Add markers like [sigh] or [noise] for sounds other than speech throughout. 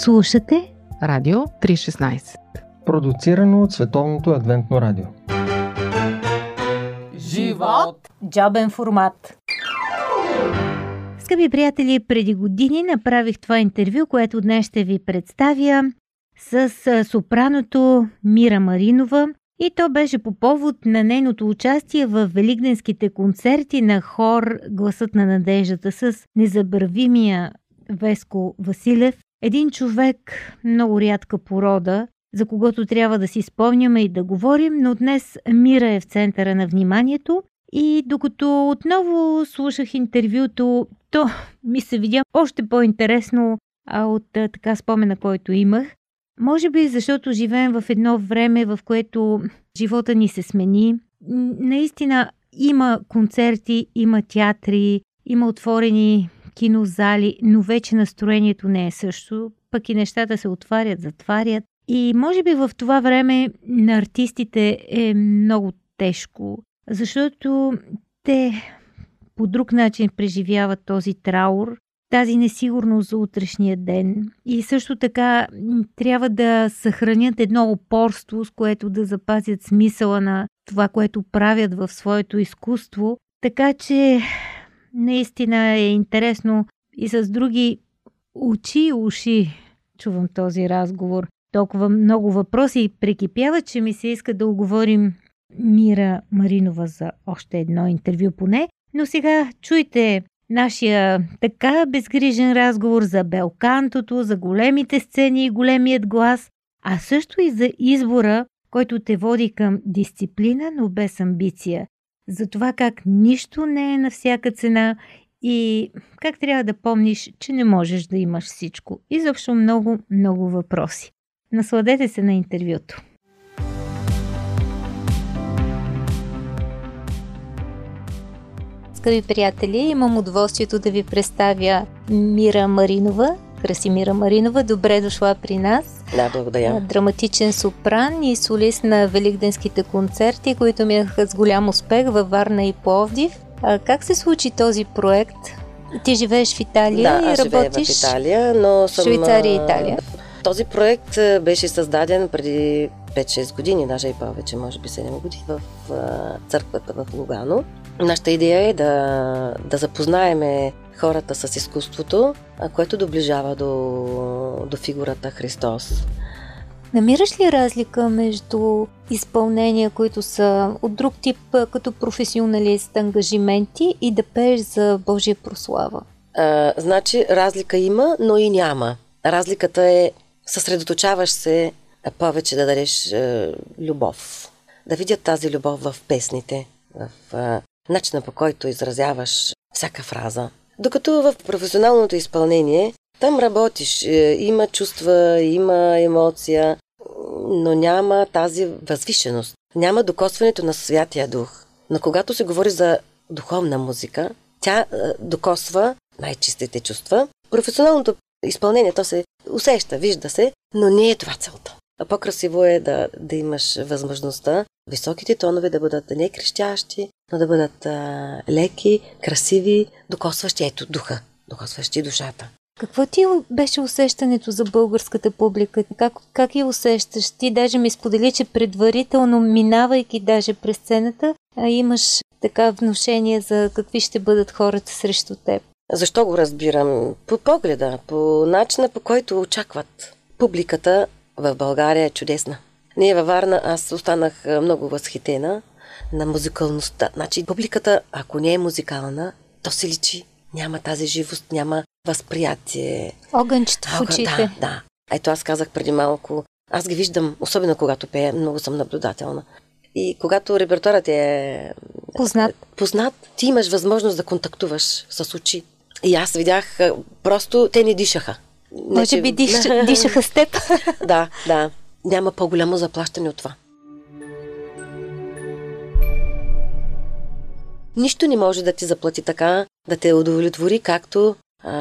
Слушате Радио 316 Продуцирано от Световното адвентно радио. Живот! Джобен формат. Скъпи приятели, преди години направих това интервю, което днес ще ви представя с сопраното Мира Маринова и то беше по повод на нейното участие в великденските концерти на хор Гласът на надеждата с незабравимия Веско Василев. Един човек много рядка порода, за когото трябва да си спомняме и да говорим, но днес Мира е в центъра на вниманието и докато отново слушах интервюто, то ми се видя още по-интересно от така спомена, който имах. Може би защото живеем в едно време, в което живота ни се смени. Наистина има концерти, има театри, има отворени кинозали, но вече настроението не е също. Пък и нещата се отварят, затварят. И може би в това време на артистите е много тежко, защото те по друг начин преживяват този траур, тази несигурност за утрешния ден. И също така трябва да съхранят едно опорство, с което да запазят смисъла на това, което правят в своето изкуство. Така че наистина е интересно и с други очи и уши чувам този разговор. Толкова много въпроси прекипяват, че ми се иска да оговорим Мира Маринова за още едно интервю поне. Но сега чуйте нашия така безгрижен разговор за белкантото, за големите сцени и големият глас, а също и за избора, който те води към дисциплина, но без амбиция. За това как нищо не е на всяка цена и как трябва да помниш, че не можеш да имаш всичко. Изобщо много, много въпроси. Насладете се на интервюто. Скъпи приятели, имам удоволствието да ви представя Мира Маринова. Красимира Маринова, добре дошла при нас. Да, благодаря. Драматичен сопран и солист на Великденските концерти, които минаха с голям успех във Варна и Пловдив. А как се случи този проект? Ти живееш в Италия да, и работиш в Италия, но съм... Швейцария и Италия. Този проект беше създаден преди 5-6 години, даже и повече, може би 7 години, в църквата в Лугано. Нашата идея е да, да запознаеме хората с изкуството, което доближава до, до фигурата Христос. Намираш ли разлика между изпълнения, които са от друг тип, като професионалист, ангажименти и да пееш за Божия прослава? А, значи, разлика има, но и няма. Разликата е съсредоточаваш се повече да дадеш е, любов. Да видят тази любов в песните, в е, начина по който изразяваш всяка фраза. Докато в професионалното изпълнение там работиш, е, има чувства, има емоция, но няма тази възвишеност. Няма докосването на Святия Дух. Но когато се говори за духовна музика, тя е, докосва най-чистите чувства. Професионалното изпълнение, то се усеща, вижда се, но не е това целта. А по-красиво е да, да имаш възможността високите тонове да бъдат не крещящи, но да бъдат а, леки, красиви, докосващи ето духа, докосващи душата. Какво ти беше усещането за българската публика? Как, как я усещаш? Ти даже ми сподели, че предварително, минавайки даже през сцената, имаш така вношение за какви ще бъдат хората срещу теб. Защо го разбирам? По погледа, по начина по който очакват. Публиката в България е чудесна. Ние във Варна, аз останах много възхитена на музикалността. Значи публиката, ако не е музикална, то се личи. Няма тази живост, няма възприятие. Огънчето в очите. Да, да. Ето аз казах преди малко, аз ги виждам, особено когато пея, много съм наблюдателна. И когато репертуарът е познат. познат, ти имаш възможност да контактуваш с очи. И аз видях, просто те не дишаха. Може би диш, [laughs] дишаха с теб. [laughs] да, да. Няма по-голямо заплащане от това. Нищо не може да ти заплати така, да те удовлетвори, както а,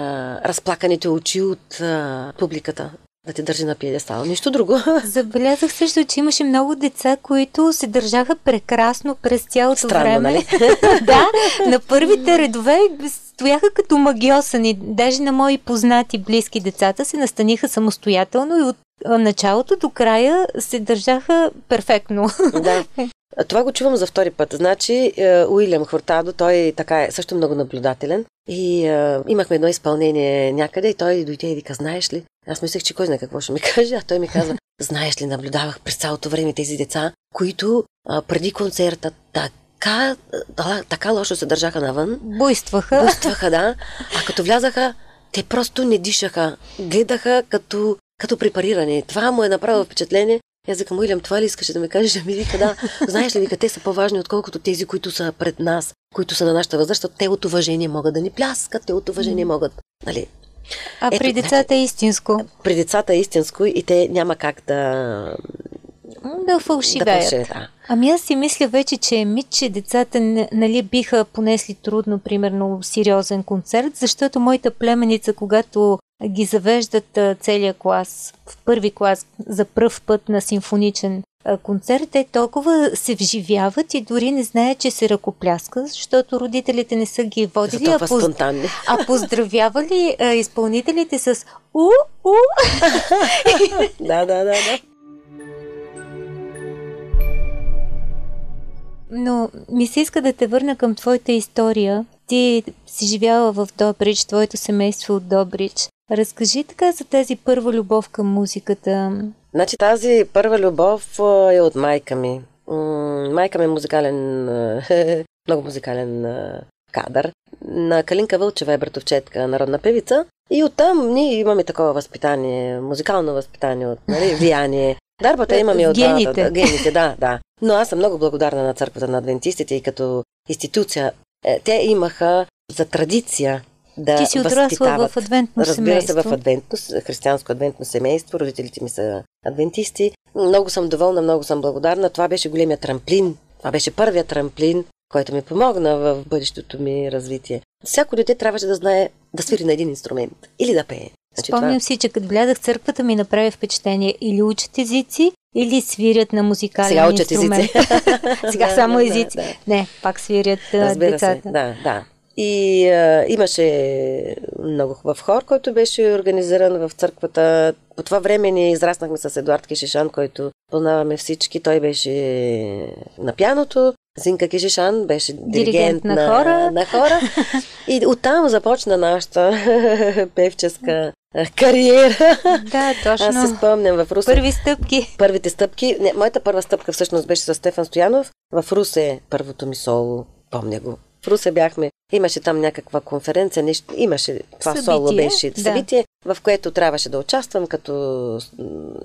разплаканите очи от а, публиката. Да те държи на пиедестал. Нищо друго. [laughs] Забелязах също, че имаше много деца, които се държаха прекрасно през цялото Странно, време. нали? [laughs] да, на първите редове стояха като магиосани. Даже на мои познати близки децата се настаниха самостоятелно и от а, началото до края се държаха перфектно. да. А [laughs] Това го чувам за втори път. Значи, е, Уилям Хортадо, той така е също много наблюдателен. И е, имахме едно изпълнение някъде и той дойде и вика, знаеш ли? Аз мислех, че кой знае какво ще ми [laughs] каже, а той ми казва, знаеш ли, наблюдавах през цялото време тези деца, които а, преди концерта така, да, така лошо се държаха навън, Буйстваха. Бустваха, да. А като влязаха, те просто не дишаха. Гледаха като, като препарирани. Това му е направило впечатление. Аз викам, Уилям, това ли искаше да ми кажеш? Ами вика, да. Знаеш ли, вика, те са по-важни, отколкото тези, които са пред нас, които са на нашата възраст, те от уважение могат да ни пляскат, те от уважение могат. Нали? А Ето, при децата е истинско. При децата е истинско и те няма как да, Да да фалшивеят. фалшивеят, да. Ами аз си мисля вече, че е мит, че децата нали, биха понесли трудно, примерно, сериозен концерт, защото моята племеница, когато ги завеждат целия клас, в първи клас, за пръв път на симфоничен концерт, те толкова се вживяват и дори не знаят, че се ръкопляска, защото родителите не са ги водили, а, поз... а поздравявали а, изпълнителите с у, у. [laughs] Да, да, да, да. Но ми се иска да те върна към твоята история. Ти си живяла в Добрич, твоето семейство от Добрич. Разкажи така за тази първа любов към музиката. Значи тази първа любов е от майка ми. Майка ми е музикален, [laughs] много музикален кадър. На Калинка Вълчева е братовчетка, народна певица. И оттам ние имаме такова възпитание, музикално възпитание, от нали, [laughs] влияние. Дарбата имаме от Гените. Да, да, гените, да, да. Но аз съм много благодарна на църквата на адвентистите и като институция. Е, Те имаха за традиция да Ти си отрасла в адвентно Разбира семейство. се, в адвентно, християнско адвентно семейство. Родителите ми са адвентисти. Много съм доволна, много съм благодарна. Това беше големия трамплин. Това беше първият трамплин, който ми помогна в бъдещото ми развитие. Всяко дете трябваше да знае да свири на един инструмент или да пее. Значи, Спомням си, че като в църквата ми направи впечатление или учат езици, или свирят на музикален Сега учат инструмент. езици. [laughs] Сега Да, само да, езици. да. Не, пак свирят Разбира децата. се, да, да. И а, имаше много хубав хор, който беше организиран в църквата. По това време ние израснахме с Едуард Кишишан, който познаваме всички. Той беше на пяното. Зинка Кишишан беше диригент, на хора. на хора. И оттам започна нашата [laughs] певческа кариера. Да, точно. Аз се спомням в Русе. Първи стъпки. Първите стъпки. Не, моята първа стъпка всъщност беше с Стефан Стоянов. В Русе първото ми соло, помня го. В Русе бяхме, имаше там някаква конференция, нещо, имаше, това Събитие, соло беше да. събитие, в което трябваше да участвам като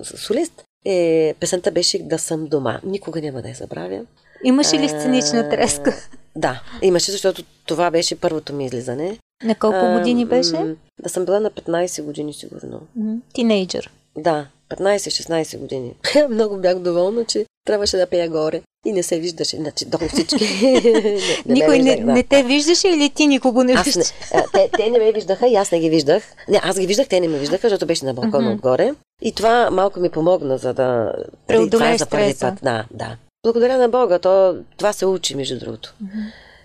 солист. Е, песента беше Да съм дома. Никога няма да я забравя. Имаше ли сценична треска? Да, имаше, защото това беше първото ми излизане. На колко А, години беше? Да съм била на 15 години сигурно. Тинейджър. Да, 15-16 години. [laughs] Много бях доволна, че трябваше да пея горе. И не се виждаше, значи долу всички. [laughs] не, Никой не, виждах, да. не те виждаше или ти никого не Аз не, виждаш? а, те, те не ме виждаха и аз не ги виждах. Не, аз ги виждах, те не ме виждаха, защото беше на балкона отгоре. И това малко ми помогна, за да... това е Преодолееш за първи път. Да, да. Благодаря на Бога, то, това се учи, между другото.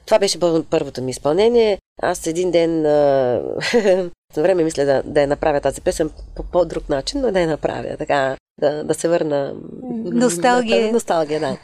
Това беше пър- първото ми изпълнение. Аз един ден а, [laughs] на време мисля да, да я направя тази песен по по-друг начин, но да я направя, така, да, да се върна... Носталгия. Носталгия, да.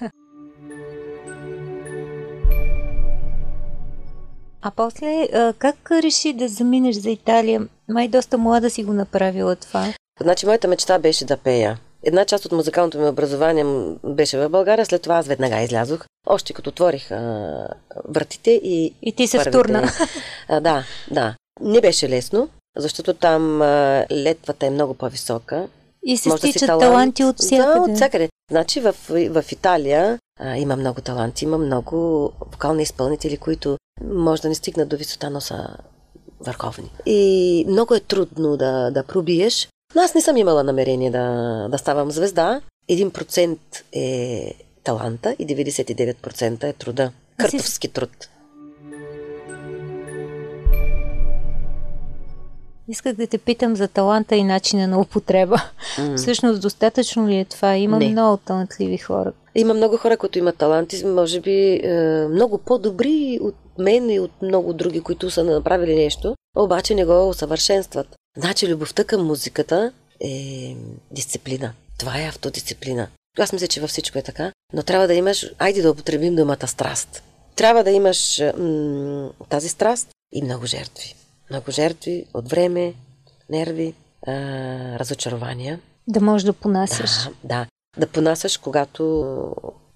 А после, как реши да заминеш за Италия? Май доста млада си го направила това. Значи, моята мечта беше да пея. Една част от музикалното ми образование беше в България, след това аз веднага излязох. Още като отворих а, вратите и... И ти се втурна. [laughs] А, да, да. Не беше лесно, защото там а, летвата е много по-висока. И се Може да стичат талант. таланти от всякъде. Да, от всякъде. Значи в, в Италия а, има много таланти, има много вокални изпълнители, които може да не стигнат до висота, но са върховни. И много е трудно да, да пробиеш. Но аз не съм имала намерение да, да ставам звезда. 1% е таланта и 99% е труда. Къртовски труд. Исках да те питам за таланта и начина на употреба. М. Всъщност, достатъчно ли е това? Има Не. много талантливи хора. Има много хора, които имат таланти, може би е, много по-добри от мен и от много други, които са направили нещо, обаче не го усъвършенстват. Значи любовта към музиката е дисциплина. Това е автодисциплина. Аз мисля, че във всичко е така, но трябва да имаш, айде да употребим думата страст. Трябва да имаш м- тази страст и много жертви. Много жертви от време, нерви, а, разочарования. Да можеш да понасяш. Да, да. Да понасяш, когато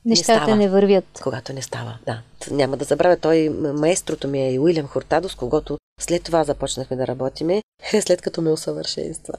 Нещата не става. не вървят. Когато не става, да. Няма да забравя, той, маестрото ми е и Уилям Хортадо, с когото след това започнахме да работиме, [laughs] след като ме усъвършенства.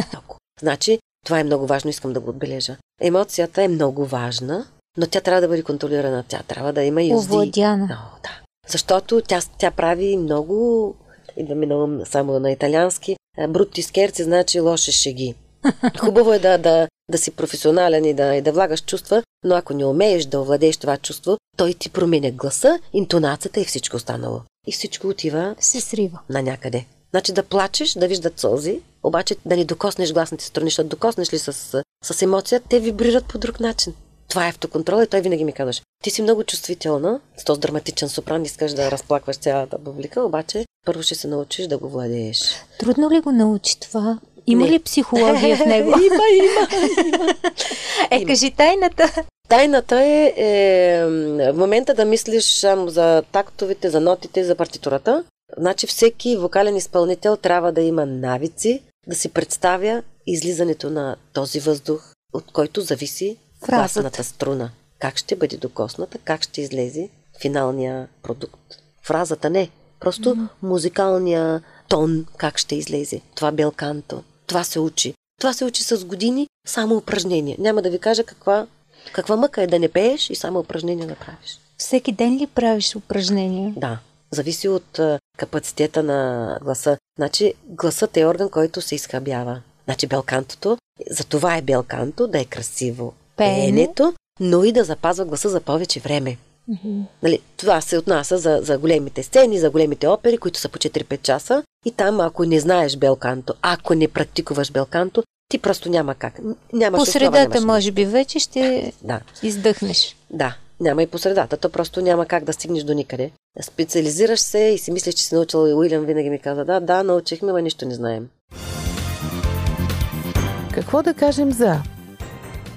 [laughs] Значи, това е много важно, искам да го отбележа. Емоцията е много важна, но тя трябва да бъде контролирана. Тя трябва да има юзди. Овладяна. Много, да. Защото тя, тя прави много, идваме на ум само на италиански, брути скерци, значи лоши шеги. [laughs] Хубаво е да, да, да си професионален и да, и да влагаш чувства, но ако не умееш да овладееш това чувство, той ти променя гласа, интонацията и всичко останало. И всичко отива Се срива. на някъде. Значи да плачеш, да виждат сълзи, обаче да не докоснеш гласните страни, защото докоснеш ли с, с емоция, те вибрират по друг начин. Това е автоконтрол и той винаги ми казваш. Ти си много чувствителна, с този драматичен сопран, искаш да разплакваш цялата публика, обаче първо ще се научиш да го владееш. Трудно ли го научи това? Има Не. ли психология в него? [laughs] има, има. Е, Има. кажи тайната. Тайната е, е в момента да мислиш само за тактовете, за нотите, за партитурата. Значи всеки вокален изпълнител трябва да има навици да си представя излизането на този въздух, от който зависи гласната струна. Как ще бъде докосната, как ще излезе финалния продукт. Фразата не, просто музикалния тон как ще излезе. Това белканто. Това се учи. Това се учи с години, само упражнения. Няма да ви кажа каква, каква мъка е да не пееш и само упражнения да правиш. Всеки ден ли правиш упражнения? Да, зависи от а, капацитета на гласа. Значи, гласът е орган, който се изхабява. Значи, белкантото, за това е белканто, да е красиво Пеене. пеенето, но и да запазва гласа за повече време. Мгм. Нали, това се отнася за, за големите сцени, за големите опери, които са по 4-5 часа. И там, ако не знаеш белканто, ако не практикуваш белканто, ти просто няма как. Нямаш По основа, средата, нямаш може би, вече ще Да, издъхнеш. да. Няма и по средата. То просто няма как да стигнеш до никъде. Специализираш се и си мислиш, че си научил. И Уилям винаги ми каза, да, да, научихме, но нищо не знаем. Какво да кажем за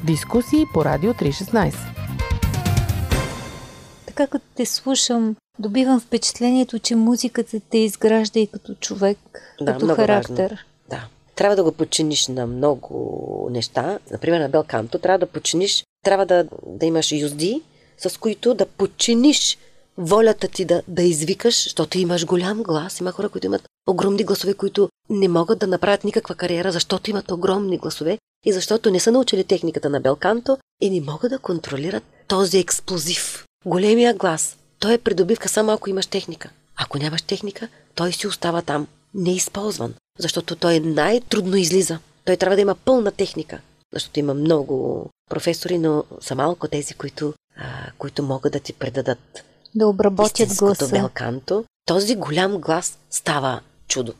дискусии по Радио 316? Така като те слушам, добивам впечатлението, че музиката те изгражда и като човек, Да, като характер. важно. Да. Трябва да го подчиниш на много неща. Например, на белканто трябва да подчиниш, трябва да, да имаш юзди, с които да подчиниш волята ти да, да извикаш, защото имаш голям глас. Има хора, които имат огромни гласове, които не могат да направят никаква кариера, защото имат огромни гласове и защото не са научили техниката на белканто и не могат да контролират този експлозив. Големия глас. Той е придобивка само ако имаш техника. Ако нямаш техника, той си остава там, неизползван, защото той най-трудно излиза. Той трябва да има пълна техника, защото има много професори, но са малко тези, които, а, които могат да ти предадат Да обработят гласа. белканто. Този голям глас става чудо.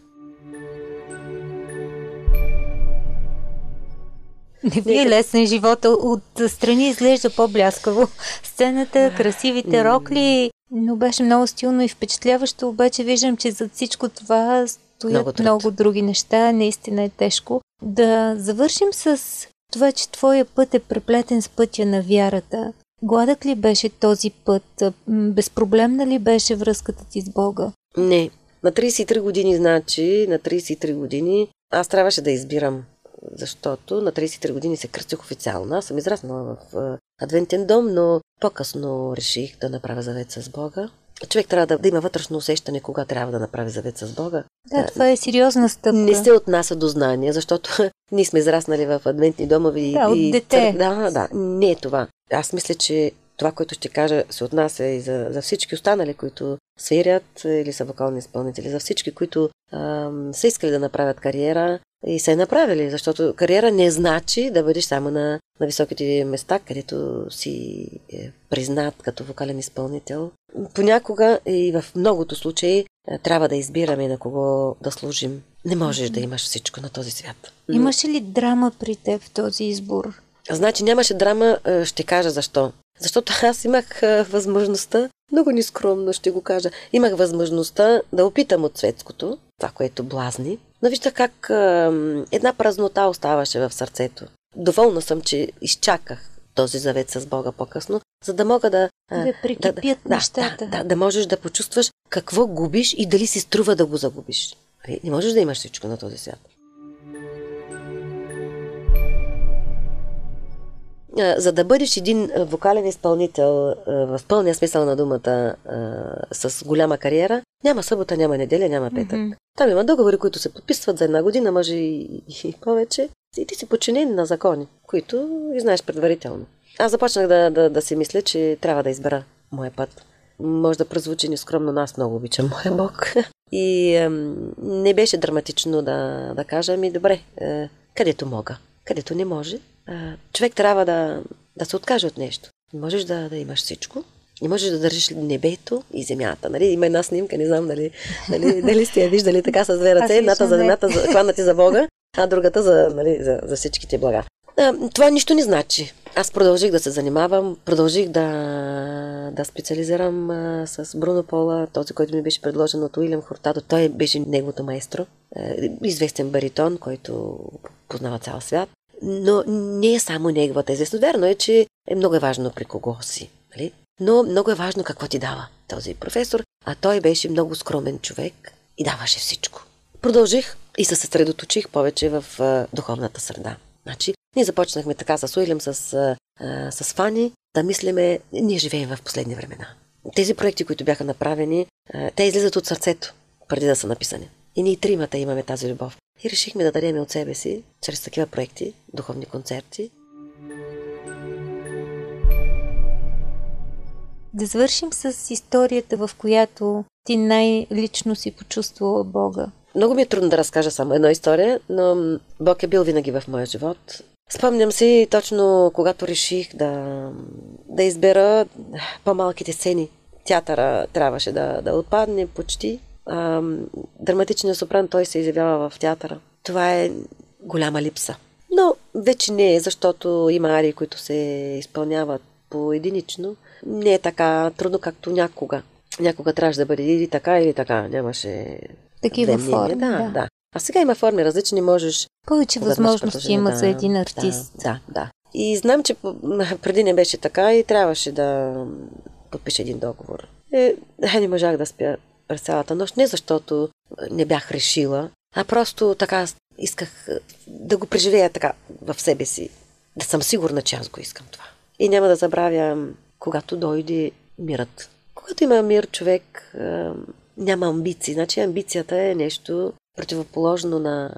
Не ви е лесен живота. От страни изглежда по-бляскаво. Сцената, красивите рокли, но беше много стилно и впечатляващо, обаче виждам, че зад всичко това стоят Много много, други неща. Наистина е тежко. Да завършим с това, че твоя път е преплетен с пътя на вярата. Гладък ли беше този път? Безпроблемна ли беше връзката ти с Бога? Не. На 33 години, значи, на 33 години аз трябваше да избирам, защото на 33 години се кръстих официално. Аз съм израснала в адвентен дом, но по-късно реших да направя завет с Бога. Човек трябва да, да има вътрешно усещане, кога трябва да направи завет с Бога. Да, това е сериозна стъпка. Не се отнася до знания, защото [laughs] ние сме израснали в адвентни домови. и- Да, от и дете. цър- Да, да, не е това. Аз мисля, че това, което ще кажа, се отнася и за, за всички останали, които свирят или са вокални изпълнители, за всички, които ам, са искали да направят кариера и са я направили, защото кариера не значи да бъдеш само на, на високите места, където си е, признат като вокален изпълнител. Понякога и в многото случаи е, трябва да избираме на кого да служим. Не можеш да имаш всичко на този свят. Имаше ли драма при теб в този избор? Значи нямаше драма, е, ще кажа защо. Защото аз имах е, възможността, много нескромно ще го кажа, имах възможността да опитам от светското, това, което блазни, но виждах как една празнота оставаше в сърцето. Доволна съм, че изчаках този завет с Бога по-късно, за да мога да... Да прикипят да, нещата. Да, да, да можеш да почувстваш какво губиш и дали си струва да го загубиш. Нали, не можеш да имаш всичко на този свят. За да бъдеш един вокален изпълнител в пълния смисъл на думата с голяма кариера, няма събота, няма неделя, няма петък. Mm-hmm. Там има договори, които се подписват за една година, може и, и повече. И ти си подчинен на закони, които и знаеш предварително. Аз започнах да, да, да си мисля, че трябва да избера моя път. Може да прозвучи нескромно, но аз много обичам [laughs] моя Бог. И е, не беше драматично да, да кажа, ми добре, е, където мога, където не може. Човек трябва да, да се откаже от нещо. Не можеш да, да имаш всичко. Не можеш да държиш небето и земята. Нали? Има една снимка, не знам дали, дали, [laughs] дали сте я виждали така с две ръце. Едната за земята, хванати за Бога, а другата за, нали, за, за всичките блага. А, това нищо не значи. Аз продължих да се занимавам, продължих да, да специализирам а, с Бруно Пола, този, който ми беше предложен от Уилям Хортадо. Той беше неговото майстро, е, известен баритон, който познава цял свят. Но не е само неговата известност. Верно е, че е много важно при кого си. Нали? Но много е важно какво ти дава този професор, а той беше много скромен човек и даваше всичко. Продължих и се съсредоточих повече в а, духовната среда. Значи, ние започнахме така с Уилям, с, а, с Фани, да мислиме, ние живеем в последни времена. Тези проекти, които бяха направени, а, те излизат от сърцето, преди да са написани. И ние тримата имаме тази любов. И решихме да дадем от себе си, чрез такива проекти, духовни концерти. Да завършим с историята, в която ти най-лично си почувствала Бога. Много ми е трудно да разкажа само една история, но Бог е бил винаги в моя живот. Спомням си точно когато реших да, да избера по-малките сцени. Театъра трябваше да, да отпадне почти. А, драматичният сопран той се изявява в театъра. Това е голяма липса. Но вече не е, защото има арии, които се изпълняват по единично. Не е така трудно, както някога. Някога трябваше да бъде или така, или така. Нямаше такива форми. Да, да, да. А сега има форми различни, можеш. Повече възможности има да, за един артист. Да, да, да. И знам, че [laughs] преди не беше така и трябваше да подпиша един договор. Е, [laughs] не можах да спя през цялата нощ, не защото не бях решила, а просто така исках да го преживея така в себе си. Да съм сигурна, че аз го искам това. И няма да забравя, когато дойде мирът. Когато има мир, човек няма амбиции. Значи амбицията е нещо противоположно на,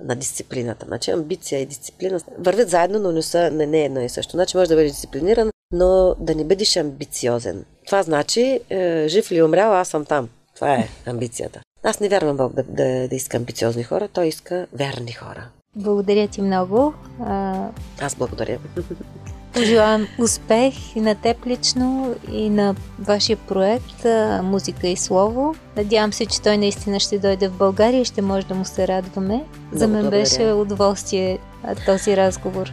на дисциплината. Значи амбиция и дисциплина вървят заедно, но не, са, не, не е едно и също. Значи може да бъдеш дисциплиниран, но да не бъдеш амбициозен. Това значи, е, жив ли умрял, аз съм там. Това е амбицията. Аз не вярвам Бог да, да, да иска амбициозни хора, той иска верни хора. Благодаря ти много. А... Аз благодаря. Пожелавам успех и на теб лично, и на вашия проект Музика и Слово. Надявам се, че той наистина ще дойде в България и ще може да му се радваме. За мен беше удоволствие този разговор.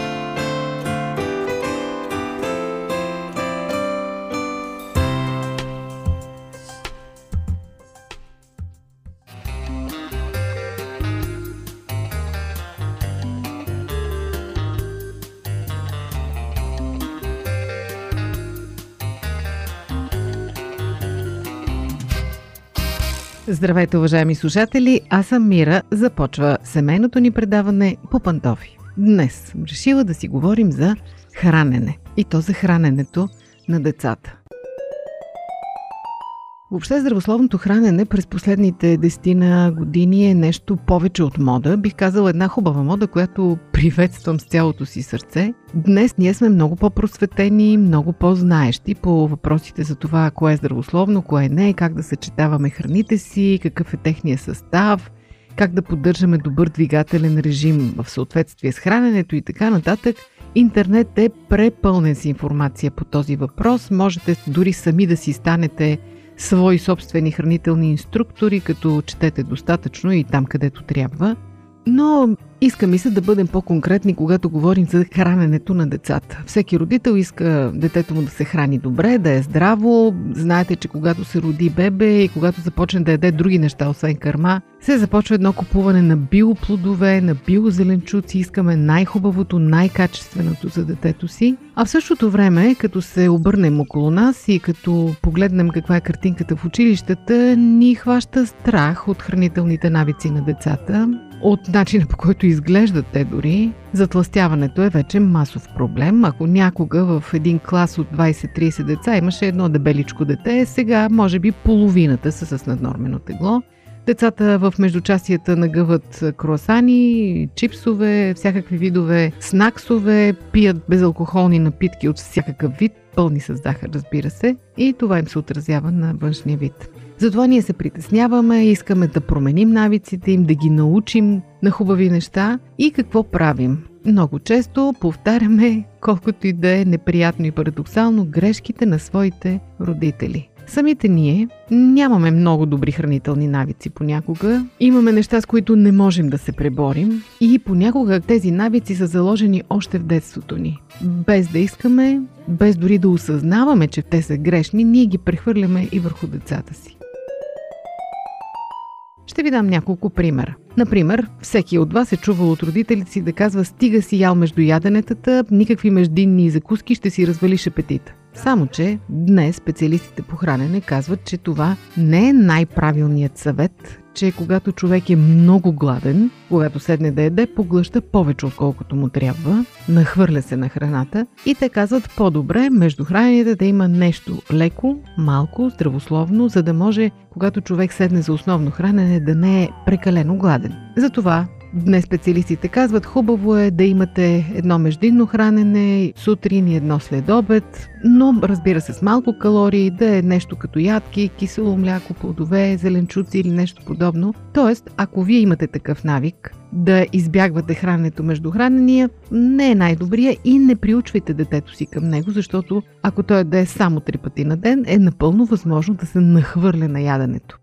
Здравейте, уважаеми слушатели! Аз съм Мира. Започва семейното ни предаване по пантофи. Днес съм решила да си говорим за хранене. И то за храненето на децата. Въобще здравословното хранене през последните десетина години е нещо повече от мода. Бих казала една хубава мода, която приветствам с цялото си сърце. Днес ние сме много по-просветени, много по-знаещи по въпросите за това кое е здравословно, кое не, как да съчетаваме храните си, какъв е техния състав, как да поддържаме добър двигателен режим в съответствие с храненето и така нататък. Интернет е препълнен с информация по този въпрос. Можете дори сами да си станете свои собствени хранителни инструктори, като четете достатъчно и там където трябва. Но иска ми се да бъдем по-конкретни, когато говорим за храненето на децата. Всеки родител иска детето му да се храни добре, да е здраво. Знаете, че когато се роди бебе и когато започне да яде други неща, освен кърма, се започва едно купуване на биоплодове, на биозеленчуци. Искаме най-хубавото, най-качественото за детето си. А в същото време, като се обърнем около нас и като погледнем каква е картинката в училищата, ни хваща страх от хранителните навици на децата от начина по който изглеждат те дори, затластяването е вече масов проблем. Ако някога в един клас от 20-30 деца имаше едно дебеличко дете, сега може би половината са с наднормено тегло. Децата в междучасията нагъват круасани, чипсове, всякакви видове снаксове, пият безалкохолни напитки от всякакъв вид, пълни с захар, разбира се, и това им се отразява на външния вид. Затова ние се притесняваме, искаме да променим навиците им, да ги научим на хубави неща и какво правим. Много често повтаряме, колкото и да е неприятно и парадоксално, грешките на своите родители. Самите ние нямаме много добри хранителни навици понякога. Имаме неща, с които не можем да се преборим и понякога тези навици са заложени още в детството ни. Без да искаме, без дори да осъзнаваме, че те са грешни, ние ги прехвърляме и върху децата си. Ще ви дам няколко примера. Например, всеки от вас е чувал от родителите си да казва стига си ял между яденетата, никакви междинни закуски ще си развалиш апетита. Само, че днес специалистите по хранене казват, че това не е най-правилният съвет, че когато човек е много гладен, когато седне да еде, поглъща повече отколкото му трябва, нахвърля се на храната и те казват по-добре между храненията да има нещо леко, малко, здравословно, за да може, когато човек седне за основно хранене, да не е прекалено гладен. Затова Днес специалистите казват, хубаво е да имате едно междинно хранене, сутрин и едно след обед, но разбира се с малко калории, да е нещо като ядки, кисело мляко, плодове, зеленчуци или нещо подобно. Тоест, ако вие имате такъв навик, да избягвате храненето между хранения, не е най-добрия и не приучвайте детето си към него, защото ако той да е само три пъти на ден, е напълно възможно да се нахвърля на яденето.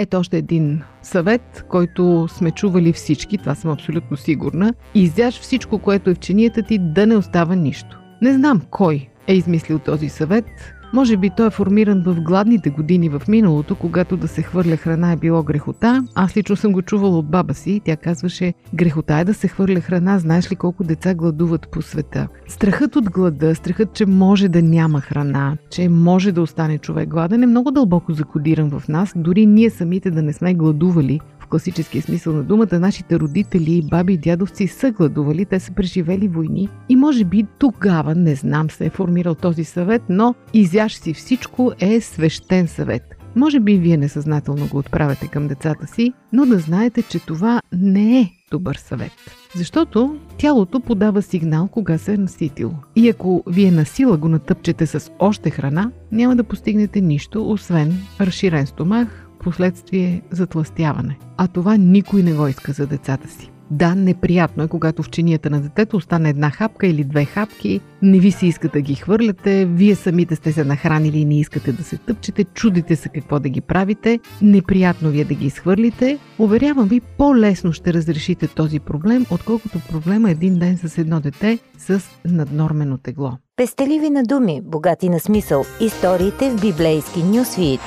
Ето още един съвет, който сме чували всички, това съм абсолютно сигурна. Изяж всичко, което е в чинията ти, да не остава нищо. Не знам кой е измислил този съвет, може би той е формиран в гладните години в миналото, когато да се хвърля храна е било грехота. Аз лично съм го чувала от баба си. Тя казваше, грехота е да се хвърля храна, знаеш ли колко деца гладуват по света. Страхът от глада, страхът, че може да няма храна, че може да остане човек гладен е много дълбоко закодиран в нас. Дори ние самите да не сме гладували, класическия смисъл на думата, нашите родители, баби и дядовци са гладували, те са преживели войни и може би тогава, не знам, се е формирал този съвет, но изяж си всичко е свещен съвет. Може би вие несъзнателно го отправяте към децата си, но да знаете, че това не е добър съвет. Защото тялото подава сигнал, кога се е наситило. И ако вие на сила го натъпчете с още храна, няма да постигнете нищо, освен разширен стомах, последствие затластяване. А това никой не го иска за децата си. Да, неприятно е, когато в чинията на детето остане една хапка или две хапки, не ви се иска да ги хвърляте, вие самите сте се нахранили и не искате да се тъпчете, чудите се какво да ги правите, неприятно ви е да ги изхвърлите. Уверявам ви, по-лесно ще разрешите този проблем, отколкото проблема един ден с едно дете с наднормено тегло. Пестеливи на думи, богати на смисъл, историите в библейски нюсвит.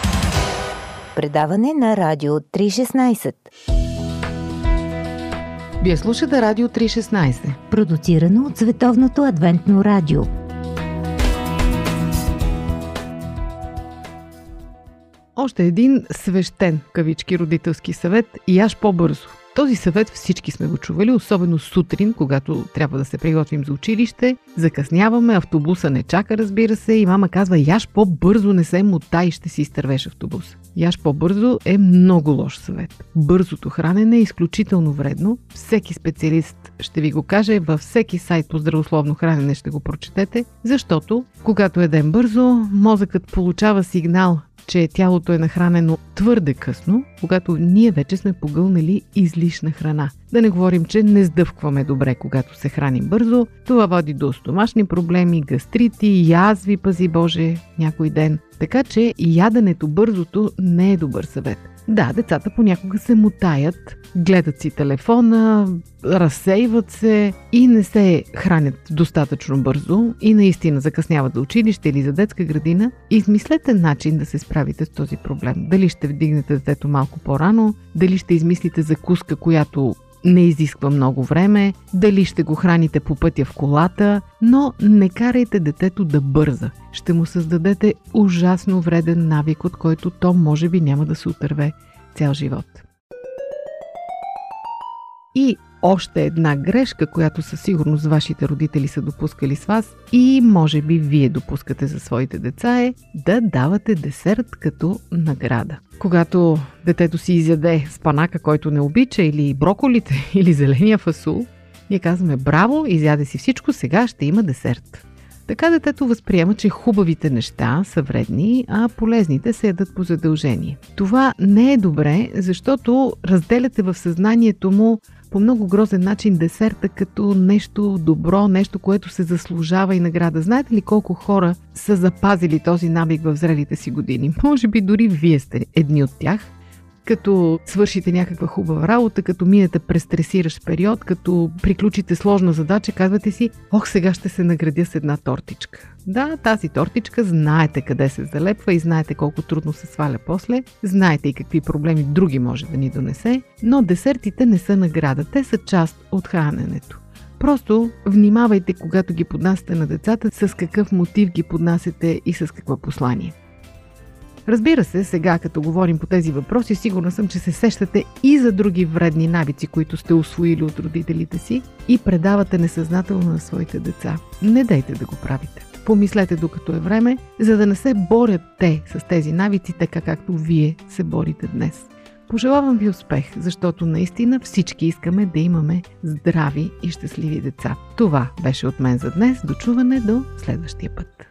Предаване на Радио 316. Вие слушате Радио 316. Продуцирано от Световното адвентно радио. Още един свещен, кавички, родителски съвет и аж по-бързо. Този съвет всички сме го чували, особено сутрин, когато трябва да се приготвим за училище. Закъсняваме, автобуса не чака, разбира се, и мама казва, яш по-бързо не се мутай и ще си изтървеш автобуса. Яш по-бързо е много лош съвет. Бързото хранене е изключително вредно. Всеки специалист ще ви го каже, във всеки сайт по здравословно хранене ще го прочетете, защото когато едем бързо, мозъкът получава сигнал че тялото е нахранено твърде късно, когато ние вече сме погълнали излишна храна. Да не говорим, че не сдъвкваме добре, когато се храним бързо. Това води до стомашни проблеми, гастрити, язви, пази Боже, някой ден. Така че яденето бързото не е добър съвет. Да, децата понякога се мутаят, гледат си телефона, разсейват се и не се хранят достатъчно бързо и наистина закъсняват за училище или за детска градина. Измислете начин да се справите с този проблем. Дали ще вдигнете детето малко по-рано, дали ще измислите закуска, която не изисква много време, дали ще го храните по пътя в колата, но не карайте детето да бърза. Ще му създадете ужасно вреден навик, от който то може би няма да се отърве цял живот. И още една грешка, която със сигурност вашите родители са допускали с вас и може би вие допускате за своите деца е да давате десерт като награда. Когато детето си изяде спанака, който не обича, или броколите, [laughs] или зеления фасул, ние казваме браво, изяде си всичко, сега ще има десерт. Така детето възприема, че хубавите неща са вредни, а полезните се ядат по задължение. Това не е добре, защото разделяте в съзнанието му по много грозен начин десерта като нещо добро, нещо, което се заслужава и награда. Знаете ли колко хора са запазили този навик в зрелите си години? Може би дори вие сте едни от тях – като свършите някаква хубава работа, като минете през стресиращ период, като приключите сложна задача, казвате си, ох, сега ще се наградя с една тортичка. Да, тази тортичка знаете къде се залепва и знаете колко трудно се сваля после, знаете и какви проблеми други може да ни донесе, но десертите не са награда, те са част от храненето. Просто внимавайте, когато ги поднасяте на децата, с какъв мотив ги поднасяте и с какво послание. Разбира се, сега като говорим по тези въпроси, сигурна съм, че се сещате и за други вредни навици, които сте освоили от родителите си и предавате несъзнателно на своите деца. Не дайте да го правите. Помислете докато е време, за да не се борят те с тези навици, така както вие се борите днес. Пожелавам ви успех, защото наистина всички искаме да имаме здрави и щастливи деца. Това беше от мен за днес. Дочуване до следващия път.